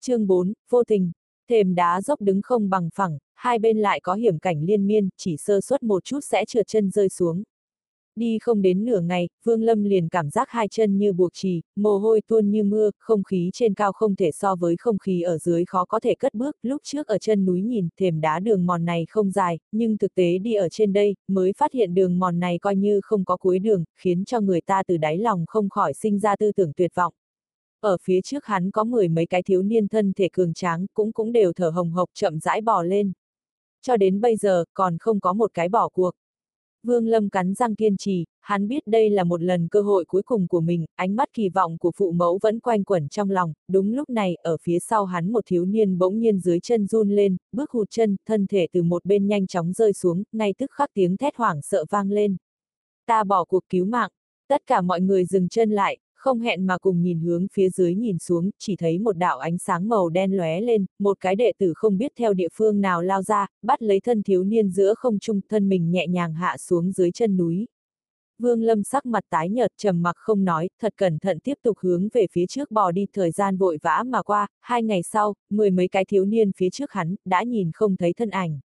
chương 4, vô tình. Thềm đá dốc đứng không bằng phẳng, hai bên lại có hiểm cảnh liên miên, chỉ sơ suất một chút sẽ trượt chân rơi xuống. Đi không đến nửa ngày, Vương Lâm liền cảm giác hai chân như buộc trì, mồ hôi tuôn như mưa, không khí trên cao không thể so với không khí ở dưới khó có thể cất bước. Lúc trước ở chân núi nhìn, thềm đá đường mòn này không dài, nhưng thực tế đi ở trên đây, mới phát hiện đường mòn này coi như không có cuối đường, khiến cho người ta từ đáy lòng không khỏi sinh ra tư tưởng tuyệt vọng. Ở phía trước hắn có mười mấy cái thiếu niên thân thể cường tráng, cũng cũng đều thở hồng hộc chậm rãi bò lên. Cho đến bây giờ, còn không có một cái bỏ cuộc. Vương Lâm cắn răng kiên trì, hắn biết đây là một lần cơ hội cuối cùng của mình, ánh mắt kỳ vọng của phụ mẫu vẫn quanh quẩn trong lòng, đúng lúc này, ở phía sau hắn một thiếu niên bỗng nhiên dưới chân run lên, bước hụt chân, thân thể từ một bên nhanh chóng rơi xuống, ngay tức khắc tiếng thét hoảng sợ vang lên. Ta bỏ cuộc cứu mạng, tất cả mọi người dừng chân lại, không hẹn mà cùng nhìn hướng phía dưới nhìn xuống, chỉ thấy một đạo ánh sáng màu đen lóe lên, một cái đệ tử không biết theo địa phương nào lao ra, bắt lấy thân thiếu niên giữa không trung, thân mình nhẹ nhàng hạ xuống dưới chân núi. Vương Lâm sắc mặt tái nhợt trầm mặc không nói, thật cẩn thận tiếp tục hướng về phía trước bò đi thời gian vội vã mà qua, hai ngày sau, mười mấy cái thiếu niên phía trước hắn, đã nhìn không thấy thân ảnh.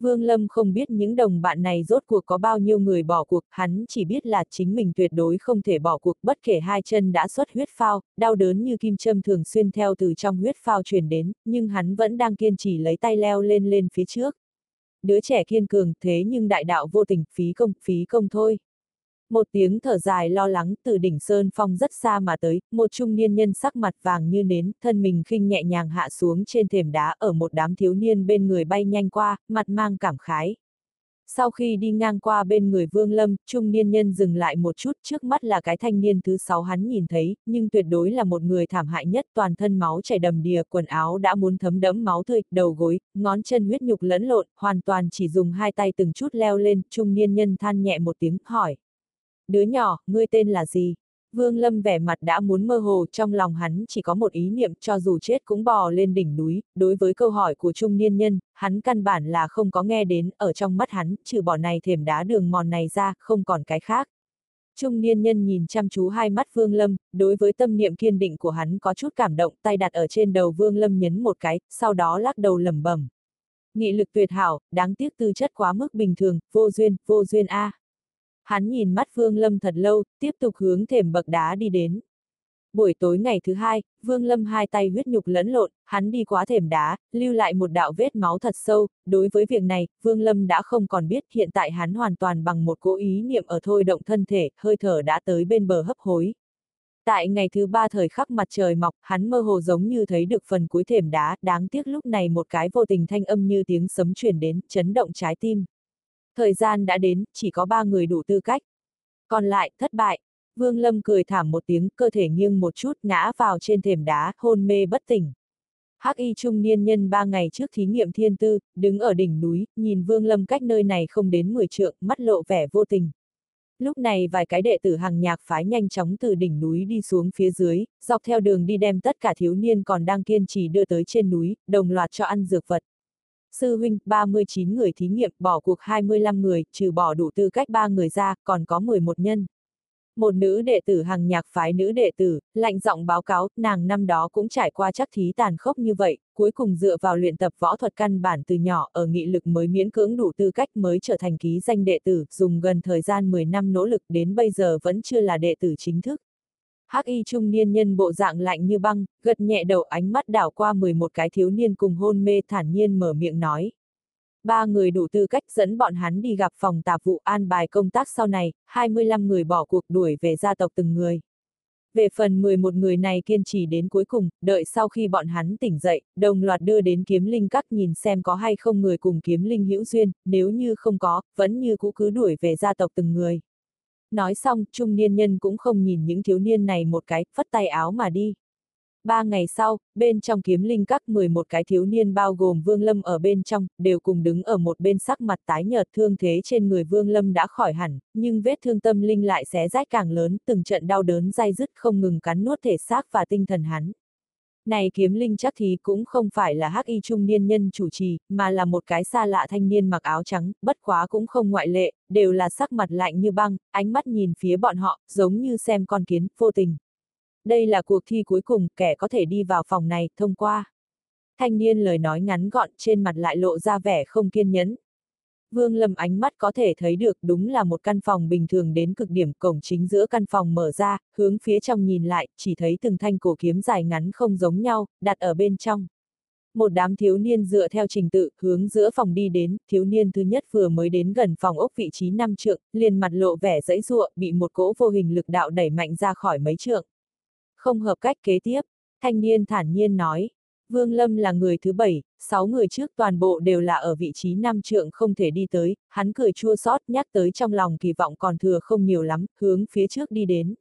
Vương Lâm không biết những đồng bạn này rốt cuộc có bao nhiêu người bỏ cuộc, hắn chỉ biết là chính mình tuyệt đối không thể bỏ cuộc bất kể hai chân đã xuất huyết phao, đau đớn như kim châm thường xuyên theo từ trong huyết phao truyền đến, nhưng hắn vẫn đang kiên trì lấy tay leo lên lên phía trước. Đứa trẻ kiên cường thế nhưng đại đạo vô tình, phí công, phí công thôi. Một tiếng thở dài lo lắng từ đỉnh Sơn Phong rất xa mà tới, một trung niên nhân sắc mặt vàng như nến, thân mình khinh nhẹ nhàng hạ xuống trên thềm đá ở một đám thiếu niên bên người bay nhanh qua, mặt mang cảm khái. Sau khi đi ngang qua bên người Vương Lâm, trung niên nhân dừng lại một chút trước mắt là cái thanh niên thứ sáu hắn nhìn thấy, nhưng tuyệt đối là một người thảm hại nhất toàn thân máu chảy đầm đìa, quần áo đã muốn thấm đẫm máu tươi, đầu gối, ngón chân huyết nhục lẫn lộn, hoàn toàn chỉ dùng hai tay từng chút leo lên, trung niên nhân than nhẹ một tiếng, hỏi. Đứa nhỏ, ngươi tên là gì? Vương Lâm vẻ mặt đã muốn mơ hồ trong lòng hắn chỉ có một ý niệm cho dù chết cũng bò lên đỉnh núi, đối với câu hỏi của trung niên nhân, hắn căn bản là không có nghe đến, ở trong mắt hắn, trừ bỏ này thềm đá đường mòn này ra, không còn cái khác. Trung niên nhân nhìn chăm chú hai mắt Vương Lâm, đối với tâm niệm kiên định của hắn có chút cảm động, tay đặt ở trên đầu Vương Lâm nhấn một cái, sau đó lắc đầu lẩm bẩm. Nghị lực tuyệt hảo, đáng tiếc tư chất quá mức bình thường, vô duyên, vô duyên a. Hắn nhìn mắt Vương Lâm thật lâu, tiếp tục hướng thềm bậc đá đi đến. Buổi tối ngày thứ hai, Vương Lâm hai tay huyết nhục lẫn lộn, hắn đi quá thềm đá, lưu lại một đạo vết máu thật sâu, đối với việc này, Vương Lâm đã không còn biết hiện tại hắn hoàn toàn bằng một cố ý niệm ở thôi động thân thể, hơi thở đã tới bên bờ hấp hối. Tại ngày thứ ba thời khắc mặt trời mọc, hắn mơ hồ giống như thấy được phần cuối thềm đá, đáng tiếc lúc này một cái vô tình thanh âm như tiếng sấm truyền đến, chấn động trái tim. Thời gian đã đến, chỉ có ba người đủ tư cách. Còn lại, thất bại. Vương Lâm cười thảm một tiếng, cơ thể nghiêng một chút, ngã vào trên thềm đá, hôn mê bất tỉnh. Hắc y trung niên nhân ba ngày trước thí nghiệm thiên tư, đứng ở đỉnh núi, nhìn Vương Lâm cách nơi này không đến 10 trượng, mắt lộ vẻ vô tình. Lúc này vài cái đệ tử hàng nhạc phái nhanh chóng từ đỉnh núi đi xuống phía dưới, dọc theo đường đi đem tất cả thiếu niên còn đang kiên trì đưa tới trên núi, đồng loạt cho ăn dược vật. Sư huynh, 39 người thí nghiệm, bỏ cuộc 25 người, trừ bỏ đủ tư cách 3 người ra, còn có 11 nhân. Một nữ đệ tử hàng nhạc phái nữ đệ tử, lạnh giọng báo cáo, nàng năm đó cũng trải qua chắc thí tàn khốc như vậy, cuối cùng dựa vào luyện tập võ thuật căn bản từ nhỏ ở nghị lực mới miễn cưỡng đủ tư cách mới trở thành ký danh đệ tử, dùng gần thời gian 10 năm nỗ lực đến bây giờ vẫn chưa là đệ tử chính thức. Hắc y trung niên nhân bộ dạng lạnh như băng, gật nhẹ đầu ánh mắt đảo qua 11 cái thiếu niên cùng hôn mê thản nhiên mở miệng nói. Ba người đủ tư cách dẫn bọn hắn đi gặp phòng tạp vụ an bài công tác sau này, 25 người bỏ cuộc đuổi về gia tộc từng người. Về phần 11 người này kiên trì đến cuối cùng, đợi sau khi bọn hắn tỉnh dậy, đồng loạt đưa đến kiếm linh các nhìn xem có hay không người cùng kiếm linh hữu duyên, nếu như không có, vẫn như cũ cứ đuổi về gia tộc từng người. Nói xong, trung niên nhân cũng không nhìn những thiếu niên này một cái, phất tay áo mà đi. Ba ngày sau, bên trong kiếm linh các 11 cái thiếu niên bao gồm Vương Lâm ở bên trong, đều cùng đứng ở một bên sắc mặt tái nhợt thương thế trên người Vương Lâm đã khỏi hẳn, nhưng vết thương tâm linh lại xé rách càng lớn, từng trận đau đớn dai dứt không ngừng cắn nuốt thể xác và tinh thần hắn. Này kiếm linh chắc thì cũng không phải là hắc y trung niên nhân chủ trì, mà là một cái xa lạ thanh niên mặc áo trắng, bất quá cũng không ngoại lệ, đều là sắc mặt lạnh như băng, ánh mắt nhìn phía bọn họ, giống như xem con kiến, vô tình. đây là cuộc thi cuối cùng, kẻ có thể đi vào phòng này, thông qua. Thanh niên lời nói ngắn gọn, trên mặt lại lộ ra vẻ không kiên nhẫn. Vương Lâm ánh mắt có thể thấy được đúng là một căn phòng bình thường đến cực điểm, cổng chính giữa căn phòng mở ra, hướng phía trong nhìn lại, chỉ thấy từng thanh cổ kiếm dài ngắn không giống nhau, đặt ở bên trong. Một đám thiếu niên dựa theo trình tự, hướng giữa phòng đi đến, thiếu niên thứ nhất vừa mới đến gần phòng ốc vị trí năm trượng, liền mặt lộ vẻ dãy ruộng, bị một cỗ vô hình lực đạo đẩy mạnh ra khỏi mấy trượng. Không hợp cách kế tiếp, thanh niên thản nhiên nói, Vương Lâm là người thứ bảy, sáu người trước toàn bộ đều là ở vị trí năm trượng không thể đi tới, hắn cười chua xót nhắc tới trong lòng kỳ vọng còn thừa không nhiều lắm, hướng phía trước đi đến.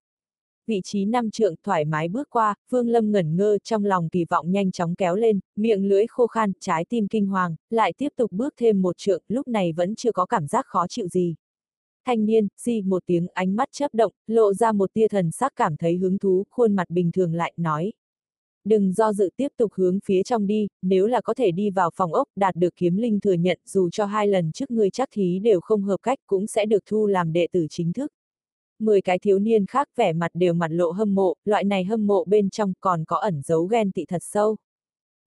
Vị trí năm trượng thoải mái bước qua, Vương Lâm ngẩn ngơ trong lòng kỳ vọng nhanh chóng kéo lên, miệng lưỡi khô khan, trái tim kinh hoàng, lại tiếp tục bước thêm một trượng, lúc này vẫn chưa có cảm giác khó chịu gì. Thanh niên, di một tiếng ánh mắt chớp động, lộ ra một tia thần sắc cảm thấy hứng thú, khuôn mặt bình thường lại, nói. Đừng do dự tiếp tục hướng phía trong đi, nếu là có thể đi vào phòng ốc, đạt được kiếm linh thừa nhận dù cho hai lần trước ngươi chắc thí đều không hợp cách cũng sẽ được thu làm đệ tử chính thức. Mười cái thiếu niên khác vẻ mặt đều mặt lộ hâm mộ, loại này hâm mộ bên trong còn có ẩn dấu ghen tị thật sâu.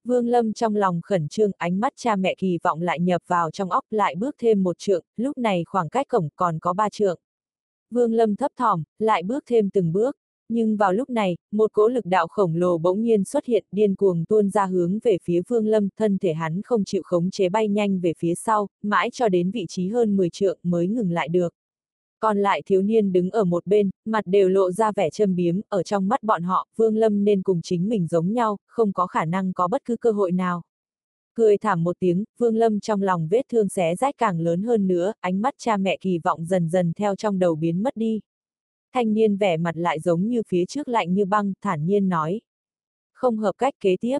Vương Lâm trong lòng khẩn trương ánh mắt cha mẹ kỳ vọng lại nhập vào trong óc lại bước thêm một trượng, lúc này khoảng cách cổng còn có ba trượng. Vương Lâm thấp thỏm, lại bước thêm từng bước. Nhưng vào lúc này, một cỗ lực đạo khổng lồ bỗng nhiên xuất hiện điên cuồng tuôn ra hướng về phía Vương Lâm, thân thể hắn không chịu khống chế bay nhanh về phía sau, mãi cho đến vị trí hơn 10 trượng mới ngừng lại được. Còn lại thiếu niên đứng ở một bên, mặt đều lộ ra vẻ châm biếm, ở trong mắt bọn họ, Vương Lâm nên cùng chính mình giống nhau, không có khả năng có bất cứ cơ hội nào. Cười thảm một tiếng, Vương Lâm trong lòng vết thương xé rách càng lớn hơn nữa, ánh mắt cha mẹ kỳ vọng dần dần theo trong đầu biến mất đi. Thanh niên vẻ mặt lại giống như phía trước lạnh như băng, thản nhiên nói. Không hợp cách kế tiếp.